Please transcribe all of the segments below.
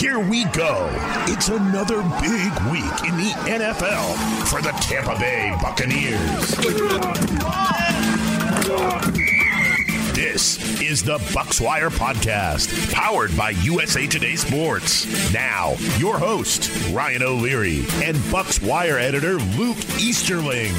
Here we go. It's another big week in the NFL for the Tampa Bay Buccaneers. This is the Bucswire Podcast, powered by USA Today Sports. Now, your host, Ryan O'Leary, and Bucswire editor, Luke Easterling.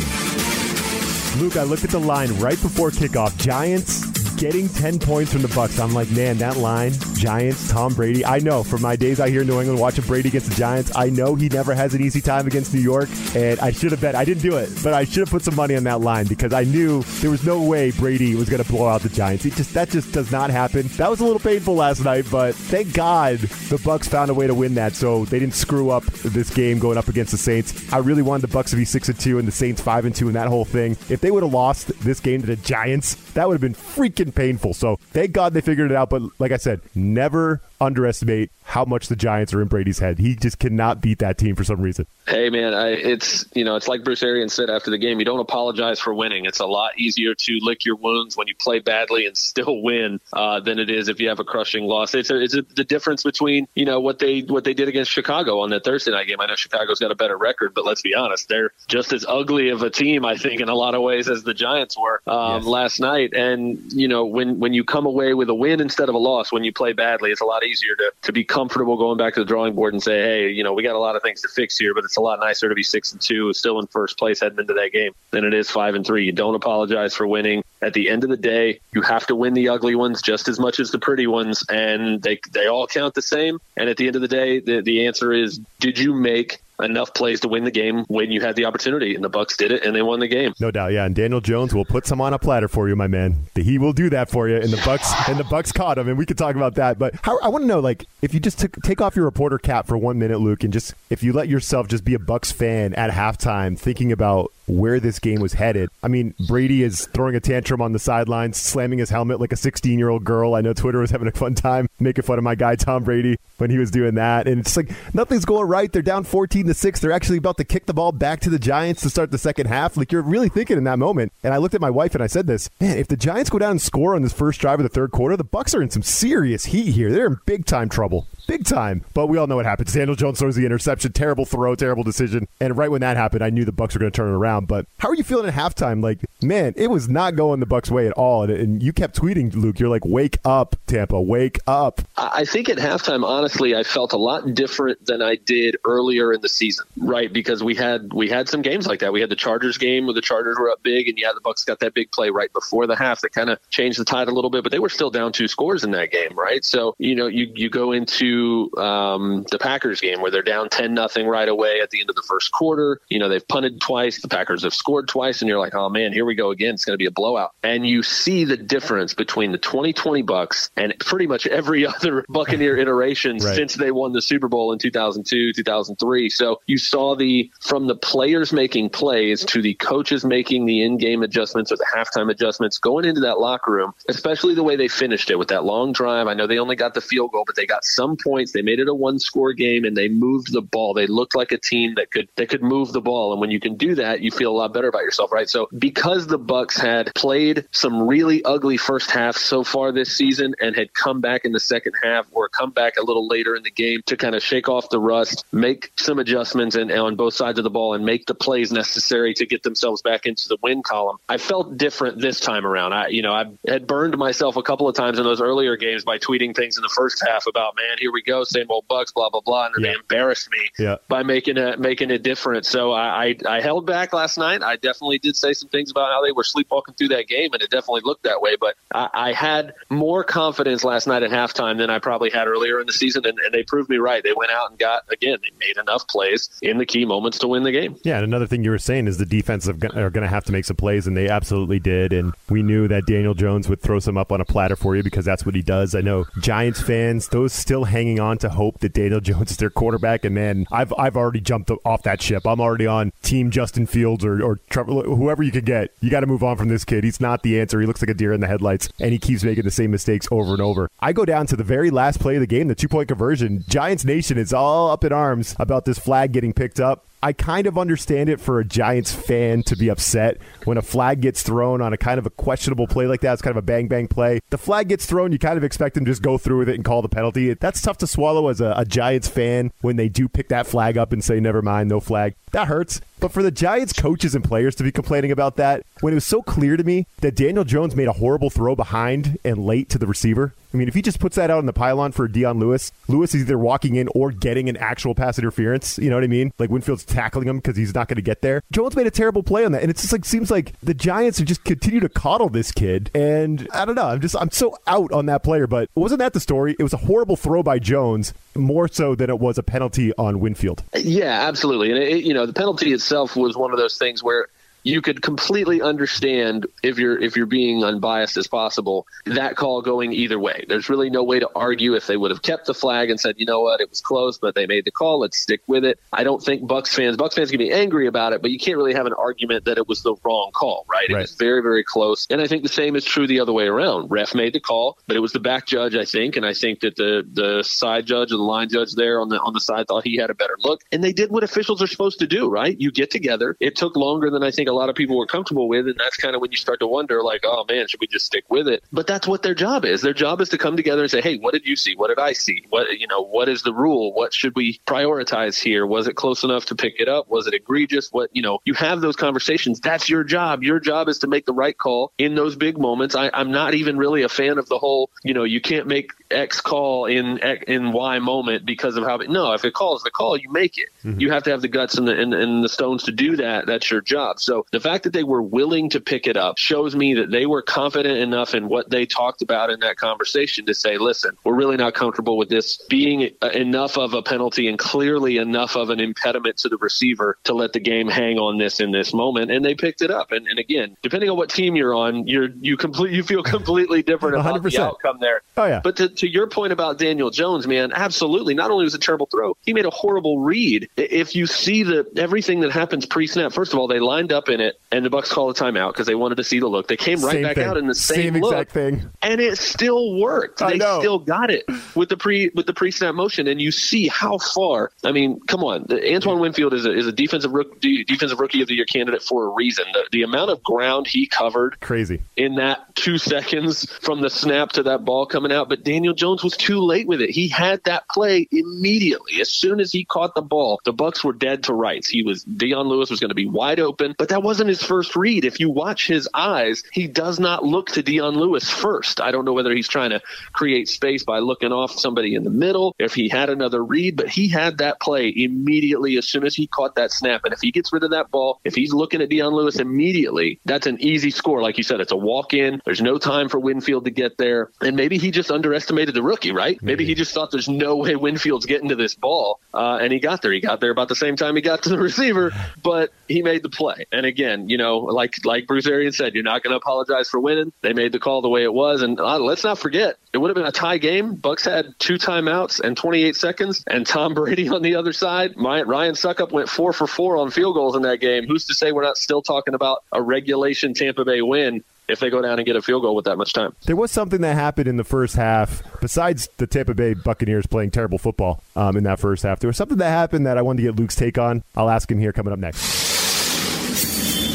Luke, I looked at the line right before kickoff. Giants getting 10 points from the Bucs. I'm like, man, that line, Giants, Tom Brady. I know from my days out here in New England watching Brady against the Giants, I know he never has an easy time against New York, and I should have bet. I didn't do it, but I should have put some money on that line because I knew there was no way Brady was going to blow out the Giants. It just that just does not happen. That was a little painful last night, but thank God the Bucs found a way to win that, so they didn't screw up this game going up against the Saints. I really wanted the Bucs to be six and two and the Saints five and two and that whole thing. If they would have lost this game to the Giants, that would have been freaking painful. So thank God they figured it out. But like I said, never underestimate how much the Giants are in Brady's head. He just cannot beat that team for some reason. Hey man, I, it's you know it's like Bruce Arians said after the game. You don't apologize for winning. It's a lot easier to lick your wounds when you play badly and still win uh, than it is if you have a crushing loss. It's, a, it's a, the difference between you know what they what they did against Chicago on that Thursday night game. I know Chicago's got a better record, but let's be honest, they're just as ugly of a team I think in a lot of ways as the Giants were um, yes. last night. And you know when when you come away with a win instead of a loss when you play badly, it's a lot easier to to be comfortable going back to the drawing board and say, hey, you know we got a lot of things to fix here, but it's a lot nicer to be six and two, still in first place heading into that game, than it is five and three. You don't apologize for winning. At the end of the day, you have to win the ugly ones just as much as the pretty ones, and they they all count the same. And at the end of the day, the the answer is, did you make enough plays to win the game when you had the opportunity, and the Bucs did it, and they won the game. No doubt, yeah. And Daniel Jones will put some on a platter for you, my man. He will do that for you, and the Bucs and the Bucs caught him, and we could talk about that. But how, I want to know, like, if you just took, take off your reporter cap for one minute, Luke, and just if you let yourself just be a Bucs fan at halftime, thinking about where this game was headed. I mean, Brady is throwing a tantrum on the sidelines, slamming his helmet like a 16 year old girl. I know Twitter was having a fun time making fun of my guy Tom Brady when he was doing that, and it's like nothing's going right. They're down 14 to six. They're actually about to kick the ball back to the Giants to start the second half. Like you're really thinking in that moment. And I looked at my wife and I said this, man, if the Giants go down and score on this first drive of the third quarter, the Bucs are in some serious heat here. They're in big time trouble. Big time. But we all know what happens. Daniel Jones throws the interception, terrible throw, terrible decision. And right when that happened, I knew the Bucs were going to turn it around. But how are you feeling at halftime? Like, man, it was not going the Bucs way at all. And, and you kept tweeting, Luke, you're like, wake up, Tampa, wake up. I think at halftime, honestly, I felt a lot different than I did earlier in the season, right? Because we had we had some games like that. We had the Chargers game where the Chargers were up big, and yeah, the Bucs got that big play right before the half that kind of changed the tide a little bit, but they were still down two scores in that game, right? So you know, you you go into um, the Packers game where they're down ten nothing right away at the end of the first quarter. You know, they've punted twice, the Packers have scored twice, and you're like, oh man, here we go again. It's going to be a blowout, and you see the difference between the 2020 Bucs and pretty much every other Buccaneer iteration right. since they won the Super Bowl in 2002, 2003. So you saw the from the players making plays to the coaches making the in-game adjustments or the halftime adjustments going into that locker room, especially the way they finished it with that long drive. I know they only got the field goal, but they got some points. They made it a one-score game and they moved the ball. They looked like a team that could that could move the ball. And when you can do that, you feel a lot better about yourself, right? So because the Bucs had played some really ugly first half so far this season and had come back in the second half or come back a little later in the game to kind of shake off the rust, make some adjustments and, and on both sides of the ball and make the plays necessary to get themselves back into the win column. I felt different this time around. I, you know, I had burned myself a couple of times in those earlier games by tweeting things in the first half about, man, here here we go, same old Bucs, blah blah blah, and then Yeah. they embarrassed me Yeah. by making it making it different. So I, I I held back last night. I definitely did say some things about how they were sleepwalking through that game, and it definitely looked that way. But I, I had more confidence last night at halftime than I probably had earlier in the season, and, and they proved me right. They went out and got again. They made enough plays in the key moments to win the game. Yeah, and another thing you were saying is the defense are going to have to make some plays, and they absolutely did. And we knew that Daniel Jones would throw some up on a platter for you because that's what he does. I know Giants fans, those still hanging on to hope that Daniel Jones is their quarterback, and man, I've I've already jumped off that ship. I'm already on Team Justin Fields or or Trevor, whoever you could get. You got to move on from this kid. He's not the answer. He looks like a deer in the headlights, and he keeps making the same mistakes over and over. I go down to the very last play of the game, the two point conversion. Giants Nation is all up in arms about this flag getting picked up. I kind of understand it for a Giants fan to be upset when a flag gets thrown on a kind of a questionable play like that. It's kind of a bang bang play. The flag gets thrown, you kind of expect them to just go through with it and call the penalty. That's tough to swallow as a, a Giants fan when they do pick that flag up and say, never mind, no flag. That hurts. But for the Giants coaches and players to be complaining about that, when it was so clear to me that Daniel Jones made a horrible throw behind and late to the receiver, I mean, if he just puts that out in the pylon for Dion Lewis, Lewis is either walking in or getting an actual pass interference. You know what I mean? Like Winfield's tackling him because he's not going to get there. Jones made a terrible play on that, and it just like seems like the Giants are just continue to coddle this kid. And I don't know. I'm just I'm so out on that player. But wasn't that the story? It was a horrible throw by Jones, more so than it was a penalty on Winfield. Yeah, absolutely. And it, you know, the penalty itself was one of those things where you could completely understand if you're if you're being unbiased as possible that call going either way. There's really no way to argue if they would have kept the flag and said, you know what, it was close, but they made the call. Let's stick with it. I don't think Bucs fans Bucs fans can be angry about it, but you can't really have an argument that it was the wrong call, right? It Right. was very very close, and I think the same is true the other way around. Ref made the call, but it was the back judge, I think, and I think that the the side judge or the line judge there on the on the side thought he had a better look, and they did what officials are supposed to do, right? You get together. It took longer than I think a lot of people were comfortable with, and that's kind of when you start to wonder, like, oh man, should we just stick with it? But that's what their job is. Their job is to come together and say, hey, what did you see? What did I see? What you know? What is the rule? What should we prioritize here? Was it close enough to pick it up? Was it egregious? What you know? You have those conversations. That's your job. Your job is to make the right call in those big moments. I, I'm not even really a fan of the whole, you know, you can't make X call in in Y moment because of how. No, if a call is the call, you make it. Mm-hmm. You have to have the guts and the and, and the stones to do that. That's your job. So the fact that they were willing to pick it up shows me that they were confident enough in what they talked about in that conversation to say, listen, we're really not comfortable with this being enough of a penalty and clearly enough of an impediment to the receiver to let the game hang on this in this moment. And they picked it up. And, and again, depending on what team you're on, you're you complete you feel completely different about the 100%. outcome there. Oh, yeah. But to, to your point about Daniel Jones, man, absolutely. Not only was it a terrible throw, he made a horrible read. If you see the everything that happens pre-snap, first of all, they lined up in it, and the Bucs called a timeout because they wanted to see the look. They came right Same back thing. out in the same, Same look, exact thing. and it still worked. They still got it with the pre with the pre-snap motion, and you see how far. I mean, come on, Antoine Winfield is a, is a defensive rook, defensive rookie of the year candidate for a reason. The, the amount of ground he covered Crazy. in that two seconds from the snap to that ball coming out. But Daniel Jones was too late with it. He had that play immediately. As soon as he caught the ball, the Bucs were dead to rights. He was Dion Lewis was going to be wide open, but that wasn't his first read. If you watch his eyes, he does not look to Dion Lewis first. I don't know whether he's trying to create space by looking off somebody in the middle, if he had another read, but he had that play immediately as soon as he caught that snap. And if he gets rid of that ball, if he's looking at Dion Lewis immediately, that's an easy score. Like you said, it's a walk in. There's no time for Winfield to get there. And maybe he just underestimated the rookie, right? Maybe he just thought there's no way Winfield's getting to this ball. Uh, and he got there. He got there about the same time he got to the receiver, but he made the play. And again, you know, like like Bruce Arians said, you're not going to apologize for winning. They made the call the way it was. And uh, let's not forget, it would have been a tie game. Bucs had two timeouts and 28 seconds, and Tom Brady on the other side. My, Ryan Succop went four for four on field goals in that game. Who's to say we're not still talking about a regulation Tampa Bay win if they go down and get a field goal with that much time? There was something that happened in the first half, besides the Tampa Bay Buccaneers playing terrible football um, in that first half. There was something that happened that I wanted to get Luke's take on. I'll ask him here coming up next.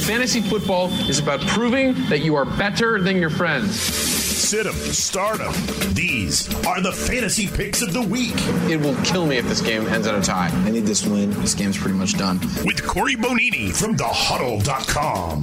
Fantasy football is about proving that you are better than your friends. Sit 'em, start 'em. These are the fantasy picks of the week It will kill me if this game ends in a tie. I need this win. This game's pretty much done. with Corey Bonini from thehuddle.com.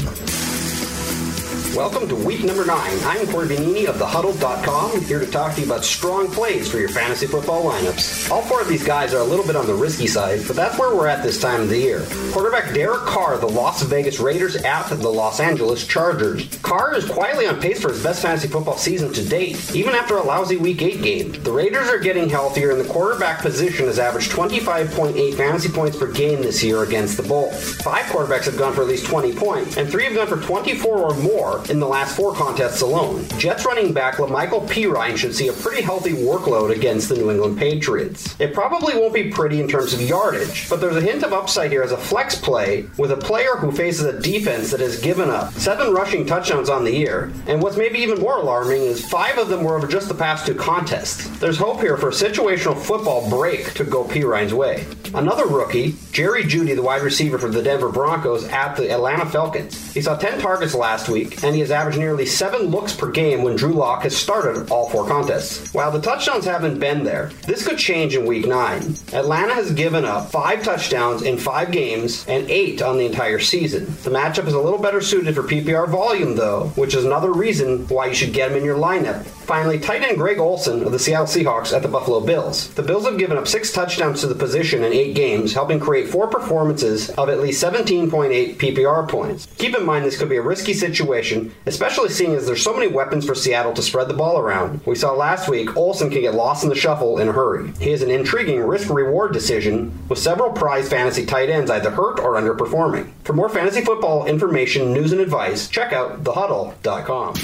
Welcome to week number nine. I'm Corey Bonini of TheHuddle.com, here to talk to you about strong plays for your fantasy football lineups. All four of these guys are a little bit on the risky side, but that's where we're at this time of the year. Quarterback Derek Carr, the Las Vegas Raiders at the Los Angeles Chargers. Carr is quietly on pace for his best fantasy football season to date, even after a lousy Week 8 game. The Raiders are getting healthier, and the quarterback position has averaged 25.8 fantasy points per game this year against the Bulls. Five quarterbacks have gone for at least 20 points, and three have gone for 24 or more in the last four contests alone. Jets running back LaMichael Perine should see a pretty healthy workload against the New England Patriots. It probably won't be pretty in terms of yardage, but there's a hint of upside here as a flex play with a player who faces a defense that has given up seven rushing touchdowns on the year, and what's maybe even more alarming is five of them were over just the past two contests. There's hope here for a situational football break to go Perine's way. Another rookie, Jerry Jeudy, the wide receiver for the Denver Broncos at the Atlanta Falcons. He saw 10 targets last week, and he has averaged nearly 7 looks per game when Drew Lock has started all four contests. While the touchdowns haven't been there, this could change in week 9. Atlanta has given up 5 touchdowns in 5 games and 8 on the entire season. The matchup is a little better suited for PPR volume, though, which is another reason why you should get him in your lineup. Finally, tight end Greg Olsen of the Seattle Seahawks at the Buffalo Bills. The Bills have given up 6 touchdowns to the position in 8 games, helping create 4 performances of at least 17.8 PPR points. Keep in mind this could be a risky situation, especially seeing as there's so many weapons for Seattle to spread the ball around. We saw last week Olsen can get lost in the shuffle in a hurry. He is an intriguing risk-reward decision with several prize fantasy tight ends either hurt or underperforming. For more fantasy football information, news, and advice, check out thehuddle.com.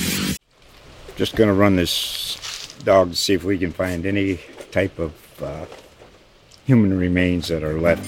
Just going to run this dog to see if we can find any type of uh, human remains that are left.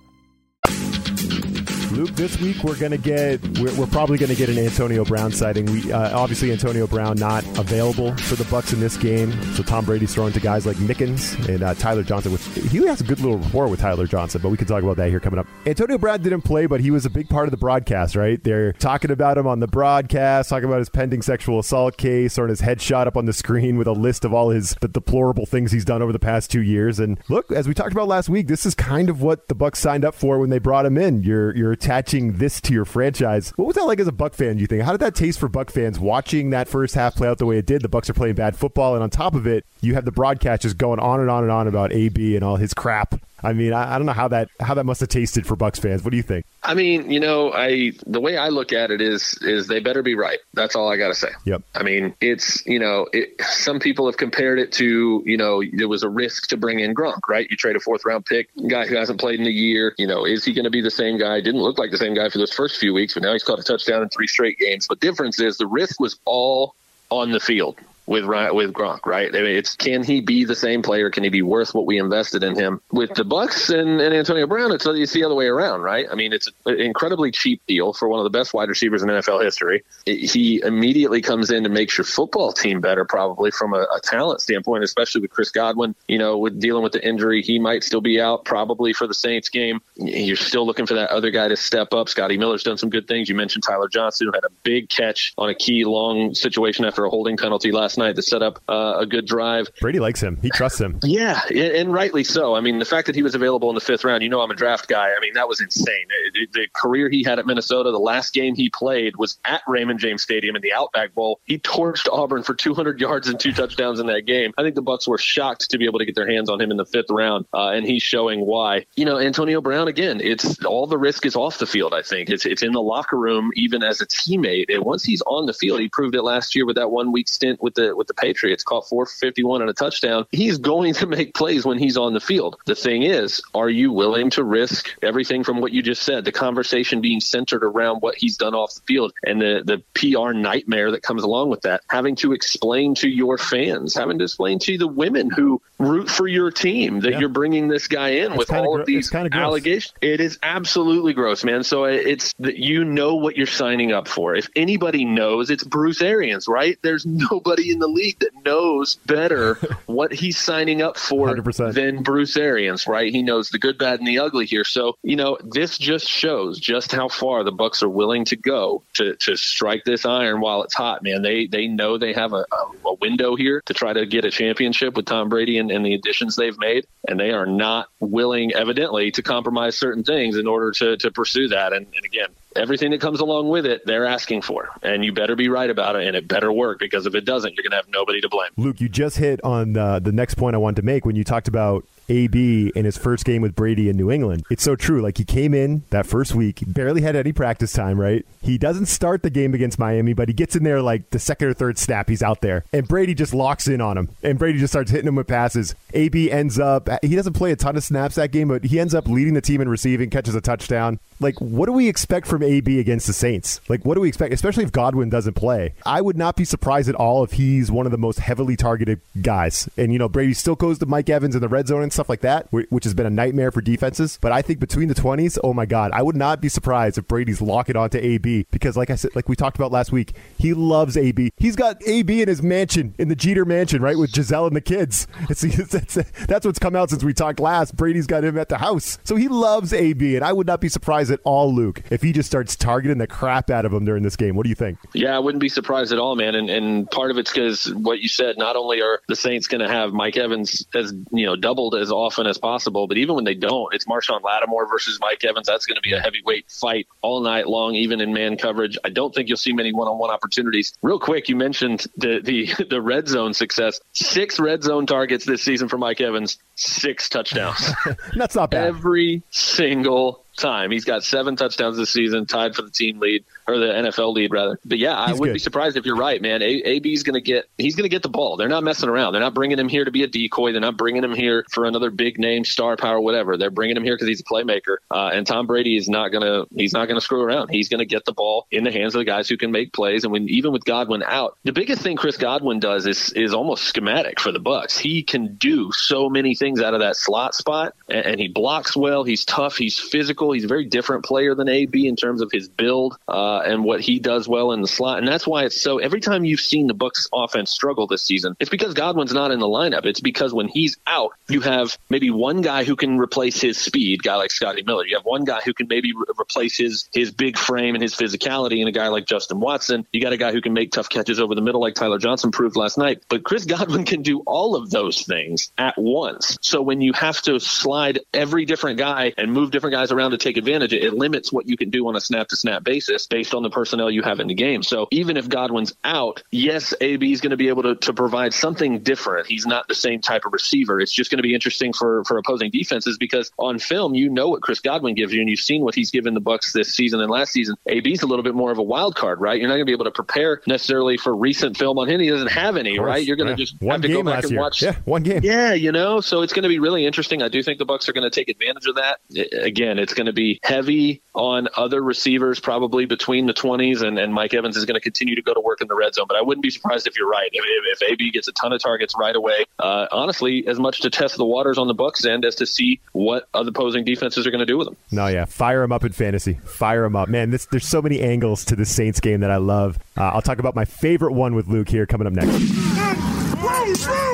Luke, this week we're gonna get we're, we're probably gonna get an Antonio Brown sighting. We uh, obviously Antonio Brown not available for the Bucs in this game, so Tom Brady's throwing to guys like Mickens and uh, Tyler Johnson. Which he has a good little rapport with Tyler Johnson, but we can talk about that here coming up. Antonio Brown didn't play, but he was a big part of the broadcast. Right, they're talking about him on the broadcast, talking about his pending sexual assault case, or his headshot up on the screen with a list of all his the deplorable things he's done over the past two years. And look, as we talked about last week, this is kind of what the Bucs signed up for when they brought him in. You're you're attaching this to your franchise. What was that like as a Buc fan? You think? How did that taste for Buc fans watching that first half play out the way it did? The Bucs are playing bad football, and on top of it, you have the broadcast just going on and on and on about AB and all his crap. I mean, I, I don't know how that how that must have tasted for Bucs fans. What do you think? I mean, you know, I the way I look at it is is they better be right. That's all I got to say. Yep. I mean, it's you know, it, some people have compared it to you know there was a risk to bring in Gronk, right? You trade a fourth round pick, guy who hasn't played in a year. You know, is he going to be the same guy? Didn't look like the same guy for those first few weeks, but now he's caught a touchdown in three straight games. But difference is the risk was all on the field with with Gronk, right? I mean, it's can he be the same player? Can he be worth what we invested in him? With the Bucs and, and Antonio Brown, it's it's the other way around, right? I mean, it's an incredibly cheap deal for one of the best wide receivers in NFL history. It, he immediately comes in and makes your football team better, probably from a, a, talent standpoint, especially with Chris Godwin. You know, with dealing with the injury, he might still be out probably for the Saints game. You're still looking for that other guy to step up. Scotty Miller's done some good things. You mentioned Tyler Johnson, who had a big catch on a key long situation after a holding penalty last night to set up uh, a good drive. Brady likes him. He trusts him. Yeah, and rightly so. I mean, the fact that he was available in the fifth round, you know, I'm a draft guy. I mean, that was insane. The career he had at Minnesota, the last game he played was at Raymond James Stadium in the Outback Bowl. He torched Auburn for 200 yards and two touchdowns in that game. I think the Bucs were shocked to be able to get their hands on him in the fifth round, uh, and he's showing why. You know, Antonio Brown again. It's all the risk is off the field. I think it's it's in the locker room, even as a teammate. And once he's on the field, he proved it last year with that one week stint with the with the Patriots, caught 451 and a touchdown. He's going to make plays when he's on the field. The thing is, are you willing to risk everything from what you just said, the conversation being centered around what he's done off the field and the, the PR nightmare that comes along with that, having to explain to your fans, having to explain to the women who root for your team that yeah. you're bringing this guy in it's with all gro- of these kind of allegations. It is absolutely gross, man. So uh, it's that you know what you're signing up for. If anybody knows, it's Bruce Arians, right? There's nobody in the league that knows better what he's signing up for 100%. than Bruce Arians, right? He knows the good, bad, and the ugly here. So, you know, this just shows just how far the Bucs are willing to go to, to strike this iron while it's hot, man. They they know they have a, a, window here to try to get a championship with Tom Brady and, and the additions they've made, and they are not willing, evidently, to compromise certain things in order to, to pursue that. And, and again, everything that comes along with it, they're asking for. And you better be right about it, and it better work because if it doesn't, you're going to have nobody to blame. Luke, you just hit on uh, the next point I wanted to make when you talked about AB in his first game with Brady in New England. It's so true. Like he came in that first week, barely had any practice time, right? He doesn't start the game against Miami, but he gets in there like the second or third snap, he's out there. And Brady just locks in on him. And Brady just starts hitting him with passes. AB ends up, he doesn't play a ton of snaps that game, but he ends up leading the team in receiving, catches a touchdown. Like, what do we expect from AB against the Saints? Like, what do we expect, especially if Godwin doesn't play? I would not be surprised at all if he's one of the most heavily targeted guys. And, you know, Brady still goes to Mike Evans in the red zone stuff like that, which has been a nightmare for defenses. But I think between the 20s, oh my God, I would not be surprised if Brady's locking onto AB because, like I said, like we talked about last week, he loves AB. He's got AB in his mansion, in the Jeter mansion, right, with Gisele and the kids. It's, it's, that's what's come out since we talked last. Brady's got him at the house. So he loves AB, and I would not be surprised at all, Luke, if he just starts targeting the crap out of him during this game. What do you think? Yeah, I wouldn't be surprised at all, man. And, and part of it's because what you said. Not only are the Saints going to have Mike Evans as you know doubled as often as possible, but even when they don't, it's Marshon Lattimore versus Mike Evans. That's going to be a heavyweight fight all night long, even in man coverage. I don't think you'll see many one-on-one opportunities. Real quick, you mentioned the the the red zone success. Six red zone targets this season for Mike Evans. Six touchdowns. That's not bad. Every single time. He's got seven touchdowns this season, tied for the team lead or the NFL lead rather. But yeah, I wouldn't good. be surprised if you're right, man. A- AB's going to get he's going to get the ball. They're not messing around. They're not bringing him here to be a decoy. They're not bringing him here for another big name, star power, whatever. They're bringing him here because he's a playmaker. Uh, and Tom Brady is not going to he's not going to screw around. He's going to get the ball in the hands of the guys who can make plays. And when even with Godwin out, the biggest thing Chris Godwin does is is almost schematic for the Bucs. He can do so many things out of that slot spot, and, and he blocks well. He's tough. He's physical. He's a very different player than AB in terms of his build uh, Uh, and what he does well in the slot. And that's why it's so. Every time you've seen the Bucs offense struggle this season, it's because Godwin's not in the lineup. It's because when he's out, you have maybe one guy who can replace his speed, guy like Scotty Miller. You have one guy who can maybe re- replace his his big frame and his physicality, and a guy like Justin Watson. You got a guy who can make tough catches over the middle, like Tyler Johnson proved last night. But Chris Godwin can do all of those things at once. So when you have to slide every different guy and move different guys around to take advantage, it limits what you can do on a snap to snap basis based on the personnel you have in the game. So even if Godwin's out, yes, AB is going to be able to, to provide something different. He's not the same type of receiver. It's just going to be interesting for, for opposing defenses because on film, you know what Chris Godwin gives you, and you've seen what he's given the Bucs this season and last season. AB's a little bit more of a wild card, right? You're not going to be able to prepare necessarily for recent film on him. He doesn't have any, right? You're going to yeah. just One have to go back and year. watch. Yeah, one game. Yeah, you know, so it's going to be really interesting. I do think the Bucs are going to take advantage of that. Again, it's going to be heavy on other receivers, probably between the 20s, and, and Mike Evans is going to continue to go to work in the red zone. But I wouldn't be surprised if you're right. If, if, if AB gets a ton of targets right away, uh, honestly, as much to test the waters on the Bucs end as to see what other opposing defenses are going to do with them. No, yeah, fire him up in fantasy. Fire him up, man. This, there's so many angles to the Saints game that I love. Uh, I'll talk about my favorite one with Luke here coming up next.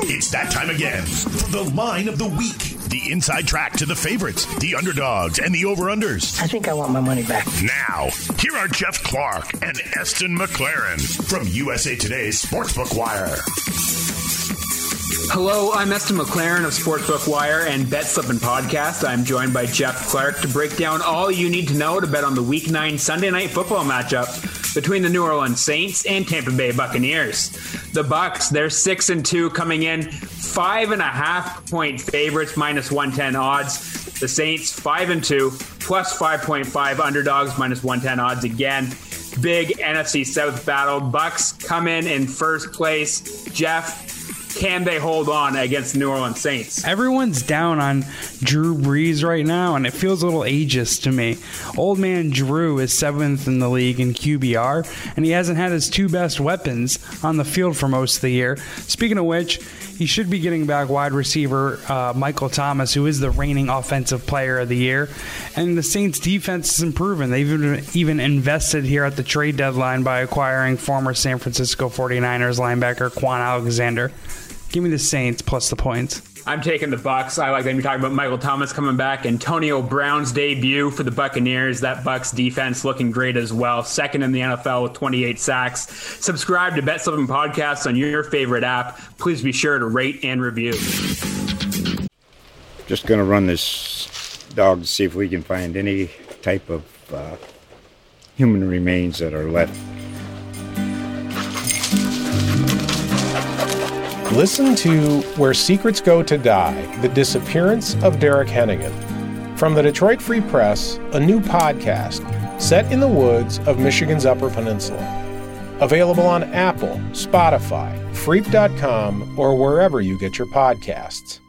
It's that time again for the line of the week. The inside track to the favorites, the underdogs, and the over-unders. I think I want my money back. Now, here are Jeff Clark and Eston McLaren from USA Today's Sportsbook Wire. Hello, I'm Eston McLaren of Sportsbook Wire and Bet Slippin' Podcast. I'm joined by Jeff Clark to break down all you need to know to bet on the Week 9 Sunday Night Football matchup between the New Orleans Saints and Tampa Bay Buccaneers. The Bucs, they're 6 and 2 coming in, five and a half point favorites, minus 110 odds. The Saints, 5 and 2, plus 5.5 underdogs, minus 110 odds again. Big NFC South battle. Bucs come in in first place. Jeff, Can they hold on against New Orleans Saints? Everyone's down on Drew Brees right now, and it feels a little ageist to me. Old man Drew is seventh in the league in QBR, and he hasn't had his two best weapons on the field for most of the year. Speaking of which, he should be getting back wide receiver uh, Michael Thomas, who is the reigning offensive player of the year. And the Saints' defense is improving. They've even, even invested here at the trade deadline by acquiring former San Francisco 49ers linebacker Kwon Alexander. Give me the Saints plus the points. I'm taking the Bucs. I like them. You're talking about Michael Thomas coming back, Antonio Brown's debut for the Buccaneers. That Bucs defense looking great as well. Second in the NFL with 28 sacks. Subscribe to Bet Slippin' Podcasts on your favorite app. Please be sure to rate and review. Just to run this dog to see if we can find any type of uh, human remains that are left Listen to Where Secrets Go to Die The Disappearance of Derek Hennigan. From the Detroit Free Press, a new podcast set in the woods of Michigan's Upper Peninsula. Available on Apple, Spotify, Freep.com, or wherever you get your podcasts.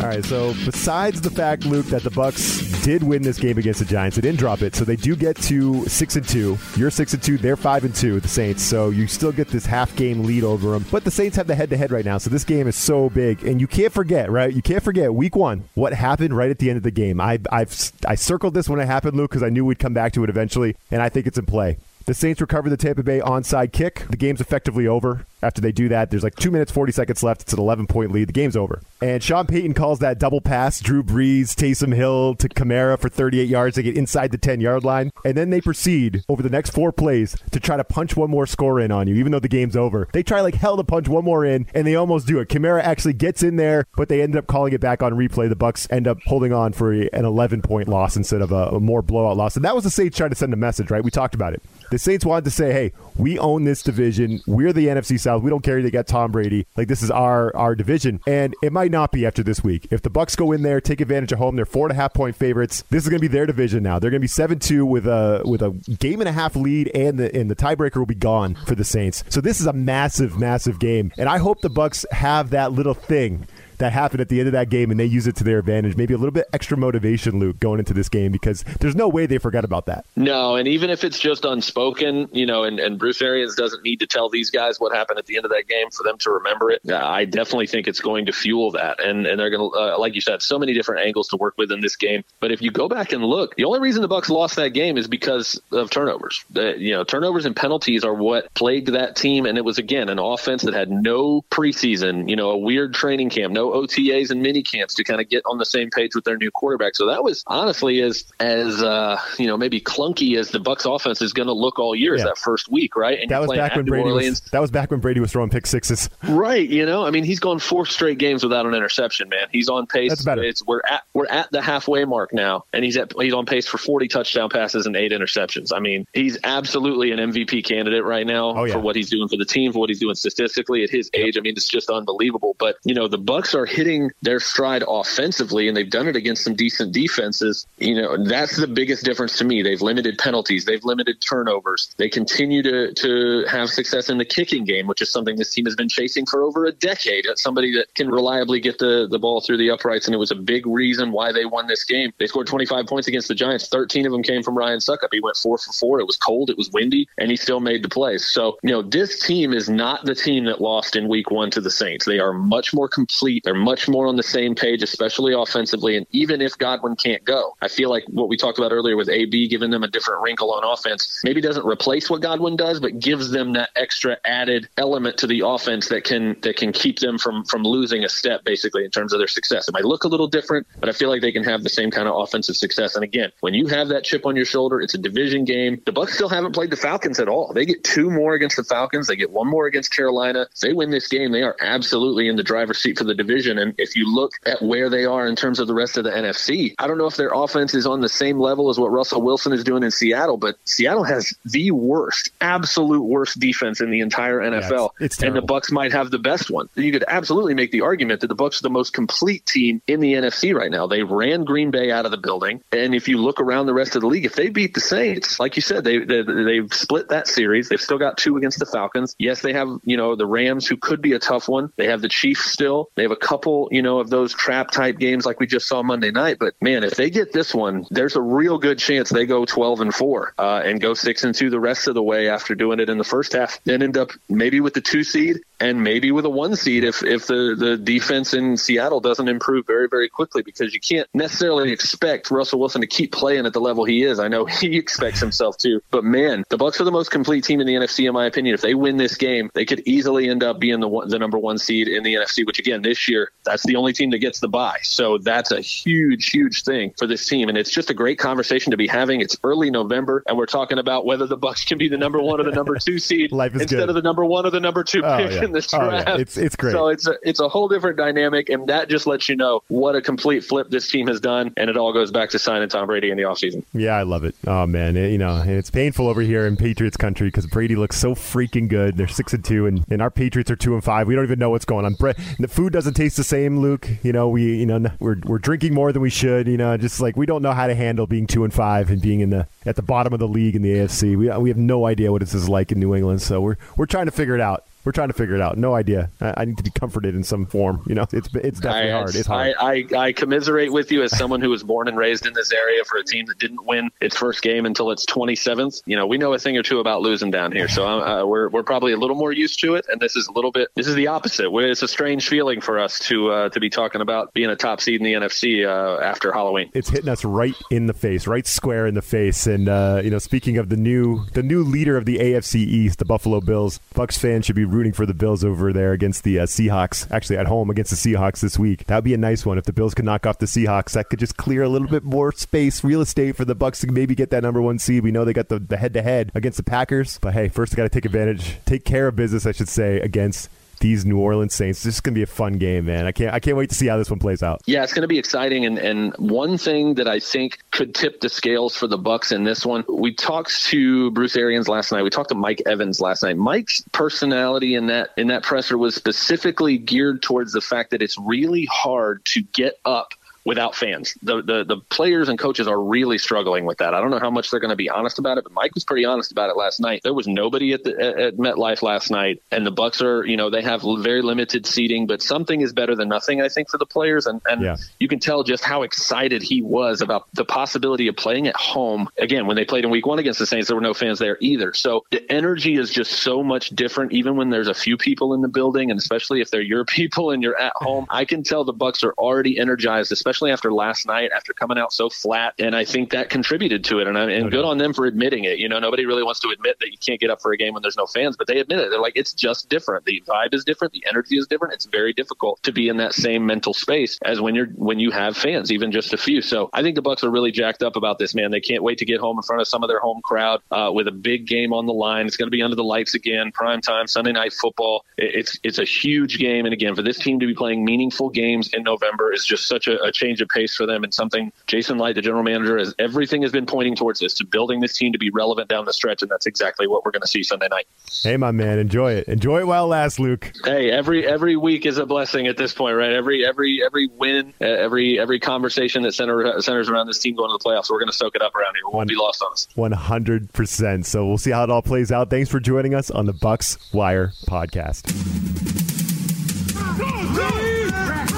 All right, so besides the fact, Luke, that the Bucs did win this game against the Giants, they didn't drop it, so they do get to six and two. You're six and two, they're five and two, the Saints. So you still get this half game lead over them. But the Saints have the head to head right now, so this game is so big, and you can't forget, right? You can't forget week one. What happened right at the end of the game? I I've I circled this when it happened, Luke, because I knew we'd come back to it eventually, and I think it's in play. The Saints recover the Tampa Bay onside kick. The game's effectively over. After they do that, there's like two minutes, 40 seconds left. It's an 11 point lead. The game's over. And Sean Payton calls that double pass Drew Brees, Taysom Hill to Kamara for 38 yards. They get inside the 10 yard line. And then they proceed over the next four plays to try to punch one more score in on you, even though the game's over. They try like hell to punch one more in, and they almost do it. Kamara actually gets in there, but they end up calling it back on replay. The Bucs end up holding on for an 11 point loss instead of a, a more blowout loss. And that was the Saints trying to send a message, right? We talked about it. The Saints wanted to say, hey, we own this division. We're the NFC South. We don't care if they got Tom Brady. Like this is our our division. And it might not be after this week. If the Bucs go in there, take advantage of home, they're four and a half point favorites. This is gonna be their division now. They're gonna be seven two with a with a game and a half lead and the and the tiebreaker will be gone for the Saints. So this is a massive, massive game. And I hope the Bucs have that little thing that happened at the end of that game and they use it to their advantage. Maybe a little bit extra motivation, Luke, going into this game because there's no way they forgot about that. No, and even if it's just unspoken, you know, and, and Bruce Arians doesn't need to tell these guys what happened at the end of that game for them to remember it. I definitely think it's going to fuel that. And, and they're going to, uh, like you said, so many different angles to work with in this game. But if you go back and look, the only reason the Bucs lost that game is because of turnovers. You know, turnovers and penalties are what plagued that team. And it was, again, an offense that had no preseason, you know, a weird training camp, no OTAs and mini camps to kind of get on the same page with their new quarterback. So that was honestly as as uh, you know maybe clunky as the Bucs offense is going to look all year yeah. as that first week, right? And that was back when Brady was, that was back when Brady was throwing pick sixes, right? You know, I mean, he's gone four straight games without an interception, man. He's on pace. That's better. It's, we're at we're at the halfway mark now, and he's at he's on pace for 40 touchdown passes and eight interceptions. I mean, he's absolutely an MVP candidate right now oh, yeah. for what he's doing for the team, for what he's doing statistically at his age. I mean, it's just unbelievable. But you know, the Bucs are hitting their stride offensively, and they've done it against some decent defenses. You know, that's the biggest difference to me. They've limited penalties, they've limited turnovers. They continue to to have success in the kicking game, which is something this team has been chasing for over a decade. Somebody that can reliably get the the ball through the uprights, and it was a big reason why they won this game. They scored 25 points against the Giants. 13 of them came from Ryan Succop. He went four for four. It was cold, it was windy, and he still made the plays. So you know, this team is not the team that lost in Week One to the Saints. They are much more complete. They're much more on the same page, especially offensively. And even if Godwin can't go, I feel like what we talked about earlier with AB giving them a different wrinkle on offense maybe doesn't replace what Godwin does, but gives them that extra added element to the offense that can that can keep them from from losing a step basically in terms of their success. It might look a little different, but I feel like they can have the same kind of offensive success. And again, when you have that chip on your shoulder, it's a division game. The Bucs still haven't played the Falcons at all. They get two more against the Falcons. They get one more against Carolina. If they win this game, they are absolutely in the driver's seat for the division division. And if you look at where they are in terms of the rest of the NFC, I don't know if their offense is on the same level as what Russell Wilson is doing in Seattle, but Seattle has the worst, absolute worst defense in the entire NFL. Yeah, it's, it's and the Bucs might have the best one. You could absolutely make the argument that the Bucs are the most complete team in the NFC right now. They ran Green Bay out of the building, and if you look around the rest of the league, if they beat the Saints, like you said, they, they they've split that series. They've still got two against the Falcons. Yes, they have you know the Rams, who could be a tough one. They have the Chiefs still. They have a couple you know of those trap type games like we just saw Monday night. But man, if they get this one, there's a real good chance they go 12 and four uh, and go six and two the rest of the way after doing it in the first half, and end up maybe with the two seed and maybe with a one seed if if the the defense in Seattle doesn't improve very very quickly because you can't necessarily expect Russell Wilson to keep playing at the level he is. I know he expects himself to, but man, the Bucs are the most complete team in the NFC in my opinion. If they win this game, they could easily end up being the one, the number one seed in the NFC. Which again, this year, that's the only team that gets the bye. So that's a huge huge thing for this team, and it's just a great conversation to be having. It's early November, and we're talking about whether the Bucs can be the number one or the number two seed instead good. of the number one or the number two Oh, pick yeah. This Oh, yeah. It's it's great. So it's a, it's a whole different dynamic, and that just lets you know what a complete flip this team has done, and it all goes back to signing Tom Brady in the offseason. Yeah, I love it. Oh man, it- you know, it's painful over here in Patriots country because Brady looks so freaking good. They're six and two, and, and our Patriots are two and five. We don't even know what's going on. Bre- the food doesn't taste the same, Luke. You know, we you know we're we're drinking more than we should. You know, just like we don't know how to handle being two and five and being in the at the bottom of the league in the AFC. We we have no idea what this is like in New England. So we're we're trying to figure it out. We're trying to figure it out. No idea. I, I need to be comforted in some form. You know, it's it's definitely I, hard. It's hard. I, I, I commiserate with you as someone who was born and raised in this area for a team that didn't win its first game until its 27th. You know, we know a thing or two about losing down here, so uh, we're we're probably a little more used to it. And this is a little bit. This is the opposite. It's a strange feeling for us to uh, to be talking about being a top seed in the NFC uh, after Halloween. it's hitting us right in the face, right square in the face. And uh, you know, speaking of the new the new leader of the AFC East, the Buffalo Bills, Bucs fans should be rooting for the Bills over there against the uh, Seahawks. Actually, at home against the Seahawks this week. That would be a nice one if the Bills could knock off the Seahawks. That could just clear a little bit more space, real estate for the Bucs to maybe get that number one seed. We know they got the head to head against the Packers, but hey, first they got to take advantage, take care of business, I should say, against. These New Orleans Saints. This is gonna be a fun game, man. I can't. I can't wait to see how this one plays out. Yeah, it's going to be exciting, and and one thing that I think could tip the scales for the Bucs in this one. We talked to Bruce Arians last night. We talked to Mike Evans last night. Mike's personality in that in that presser was specifically geared towards the fact that it's really hard to get up without fans. The, the the players and coaches are really struggling with that. I don't know how much they're going to be honest about it, but Mike was pretty honest about it last night. There was nobody at the at, at MetLife last night, and the Bucs are you know they have very limited seating, but something is better than nothing. I think for the players, and and Yeah. you can tell just how excited he was about the possibility of playing at home. Again, when they played in Week One against the Saints, there were no fans there either. So the energy is just so much different, even when there's a few people in the building, and especially if they're your people and you're at home. I can tell the Bucs are already energized, especially after last night, after coming out so flat. And I think that contributed to it. And, I, and good on them for admitting it. You know, nobody really wants to admit that you can't get up for a game when there's no fans, but they admit it. They're like, it's just different. The vibe is different. The energy is different. It's very difficult to be in that same mental space as when you're when you have fans, even just a few. So I think the Bucs are really jacked up about this, man. They can't wait to get home in front of some of their home crowd uh, with a big game on the line. It's going to be under the lights again, prime time, Sunday night football. It's it's a huge game, and again, for this team to be playing meaningful games in November is just such a, a change of pace for them, and something Jason Licht, the general manager, has everything has been pointing towards this to building this team to be relevant down the stretch, and that's exactly what we're going to see Sunday night. Hey, my man, enjoy it. Enjoy it while it lasts, Luke. Hey, every every week is a blessing at this point, right? Every every every win, every every conversation that center, centers around this team going to the playoffs, we're going to soak it up around here. Won't be lost on us. One hundred percent. So we'll see how it all plays out. Thanks for joining us on the Bucs Wire podcast.